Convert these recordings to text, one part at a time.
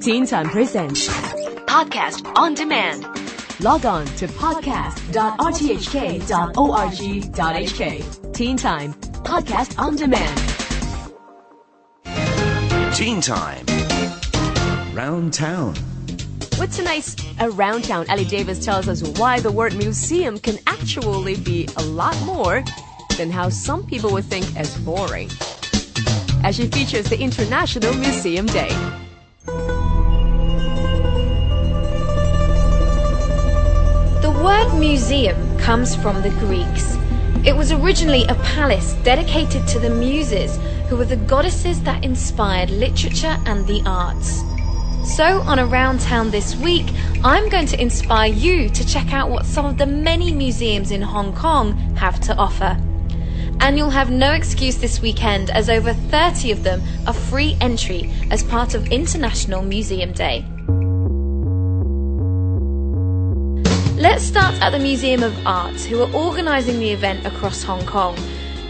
Teen Time Presents Podcast on Demand. Log on to podcast.rthk.org.hk. Teen Time Podcast on Demand. Teen Time. Round Town. With tonight's Around Town, Ellie Davis tells us why the word museum can actually be a lot more than how some people would think as boring. As she features the International Museum Day. Word museum comes from the Greeks. It was originally a palace dedicated to the Muses, who were the goddesses that inspired literature and the arts. So, on Around Town this week, I'm going to inspire you to check out what some of the many museums in Hong Kong have to offer. And you'll have no excuse this weekend, as over 30 of them are free entry as part of International Museum Day. Let's start at the Museum of Art, who are organising the event across Hong Kong.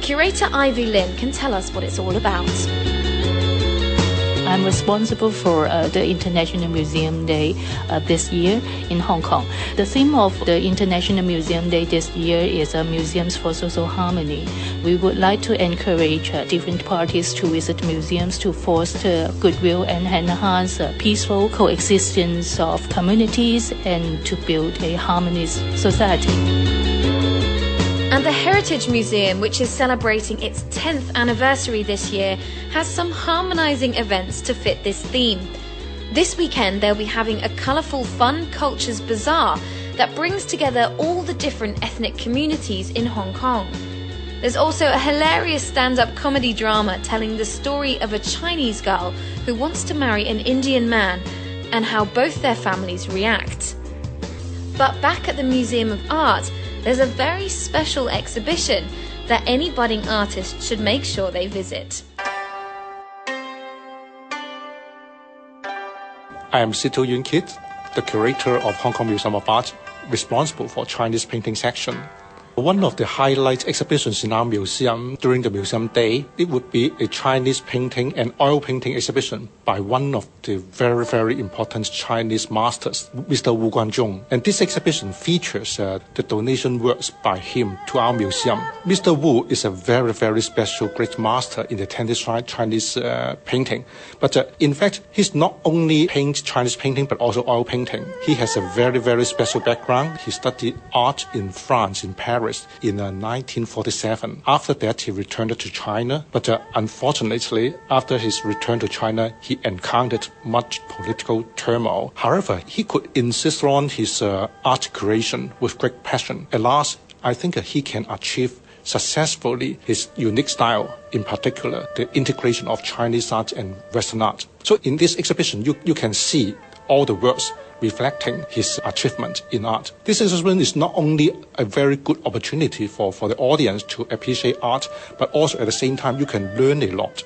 Curator Ivy Lin can tell us what it's all about. I'm responsible for uh, the International Museum Day uh, this year in Hong Kong. The theme of the International Museum Day this year is uh, Museums for Social Harmony. We would like to encourage uh, different parties to visit museums to foster goodwill and enhance uh, peaceful coexistence of communities and to build a harmonious society. And the Heritage Museum, which is celebrating its 10th anniversary this year, has some harmonising events to fit this theme. This weekend, they'll be having a colourful Fun Cultures Bazaar that brings together all the different ethnic communities in Hong Kong. There's also a hilarious stand up comedy drama telling the story of a Chinese girl who wants to marry an Indian man and how both their families react. But back at the Museum of Art, there's a very special exhibition that any budding artist should make sure they visit. I am Sito Yun Kit, the curator of Hong Kong Museum of Art, responsible for Chinese painting section. One of the highlight exhibitions in our museum during the museum day, it would be a Chinese painting and oil painting exhibition by one of the very, very important Chinese masters, Mr. Wu Guanzhong. And this exhibition features uh, the donation works by him to our museum. Mr. Wu is a very, very special great master in the Chinese uh, painting. But uh, in fact, he's not only paint Chinese painting, but also oil painting. He has a very, very special background. He studied art in France, in Paris Paris in uh, 1947. After that, he returned to China, but uh, unfortunately, after his return to China, he encountered much political turmoil. However, he could insist on his uh, art creation with great passion. At last, I think he can achieve successfully his unique style, in particular, the integration of Chinese art and Western art. So in this exhibition, you, you can see all the works reflecting his achievement in art. This exhibition is not only a very good opportunity for, for the audience to appreciate art, but also at the same time you can learn a lot.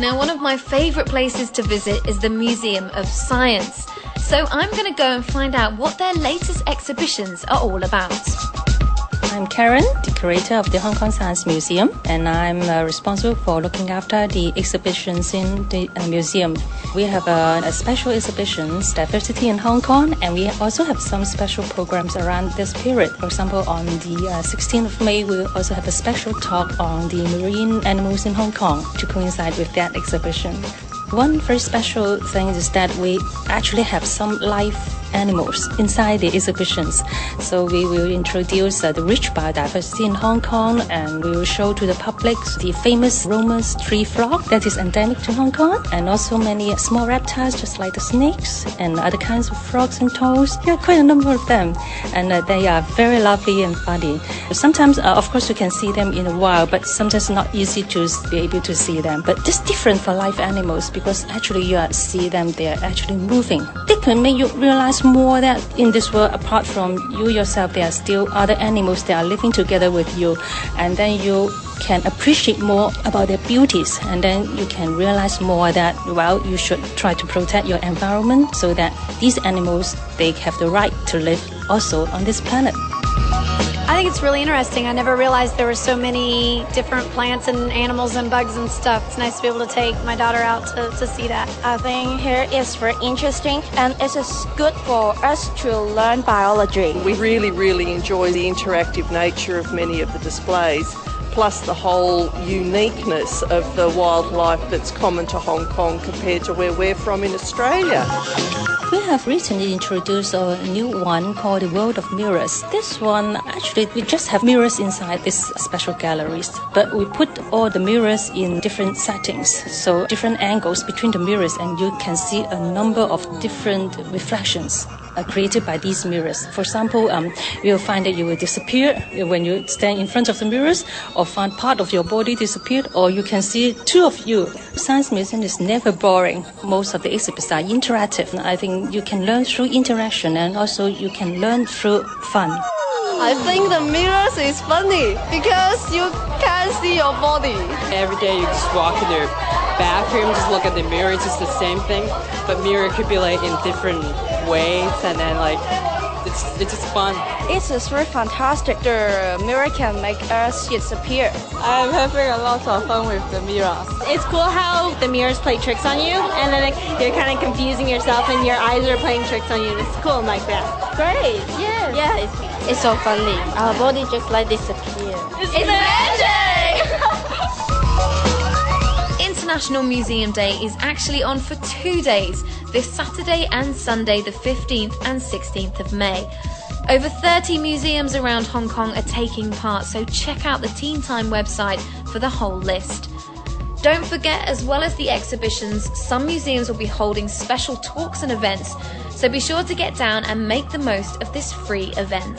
Now, one of my favourite places to visit is the Museum of Science. So I'm going to go and find out what their latest exhibitions are all about. I'm Karen, the curator of the Hong Kong Science Museum, and I'm uh, responsible for looking after the exhibitions in the uh, museum. We have uh, a special exhibitions, Diversity in Hong Kong, and we also have some special programs around this period. For example, on the 16th uh, of May, we also have a special talk on the marine animals in Hong Kong to coincide with that exhibition. One very special thing is that we actually have some live animals inside the exhibitions. So we will introduce uh, the rich biodiversity in Hong Kong and we will show to the public the famous Romer's tree frog that is endemic to Hong Kong and also many small reptiles just like the snakes and other kinds of frogs and toads. There are quite a number of them and uh, they are very lovely and funny. Sometimes, uh, of course, you can see them in the wild, but sometimes not easy to be able to see them. But it's different for live animals because actually you see them, they are actually moving. They can make you realize more that in this world, apart from you yourself, there are still other animals that are living together with you. And then you can appreciate more about their beauties. And then you can realize more that, well, you should try to protect your environment so that these animals, they have the right to live also on this planet. I think it's really interesting. I never realized there were so many different plants and animals and bugs and stuff. It's nice to be able to take my daughter out to, to see that. I think here is very interesting and it is good for us to learn biology. We really, really enjoy the interactive nature of many of the displays plus the whole uniqueness of the wildlife that's common to Hong Kong compared to where we're from in Australia. We have recently introduced a new one called the World of Mirrors. This one, actually, we just have mirrors inside these special galleries, but we put all the mirrors in different settings, so different angles between the mirrors, and you can see a number of different reflections uh, created by these mirrors. For example, um, you'll find that you will disappear when you stand in front of the mirrors, or find part of your body disappeared, or you can see two of you. Science Museum is never boring. Most of the exhibits are interactive. I think you can learn through interaction, and also you can learn through fun. I think the mirrors is funny because you can't see your body. Every day you just walk in the bathroom, just look at the mirror, it's just the same thing. But mirror could be like in different ways and then like it's it's just fun. It's just very fantastic. The mirror can make us disappear. I'm having a lot of fun with the mirrors. It's cool how the mirrors play tricks on you, and then like, you're kind of confusing yourself, and your eyes are playing tricks on you. It's cool like that. Great. Yeah. Yeah. It's, it's so funny. Our body just like disappear. It's, it's magic. International Museum Day is actually on for two days, this Saturday and Sunday, the 15th and 16th of May. Over 30 museums around Hong Kong are taking part, so check out the Teen Time website for the whole list. Don't forget, as well as the exhibitions, some museums will be holding special talks and events, so be sure to get down and make the most of this free event.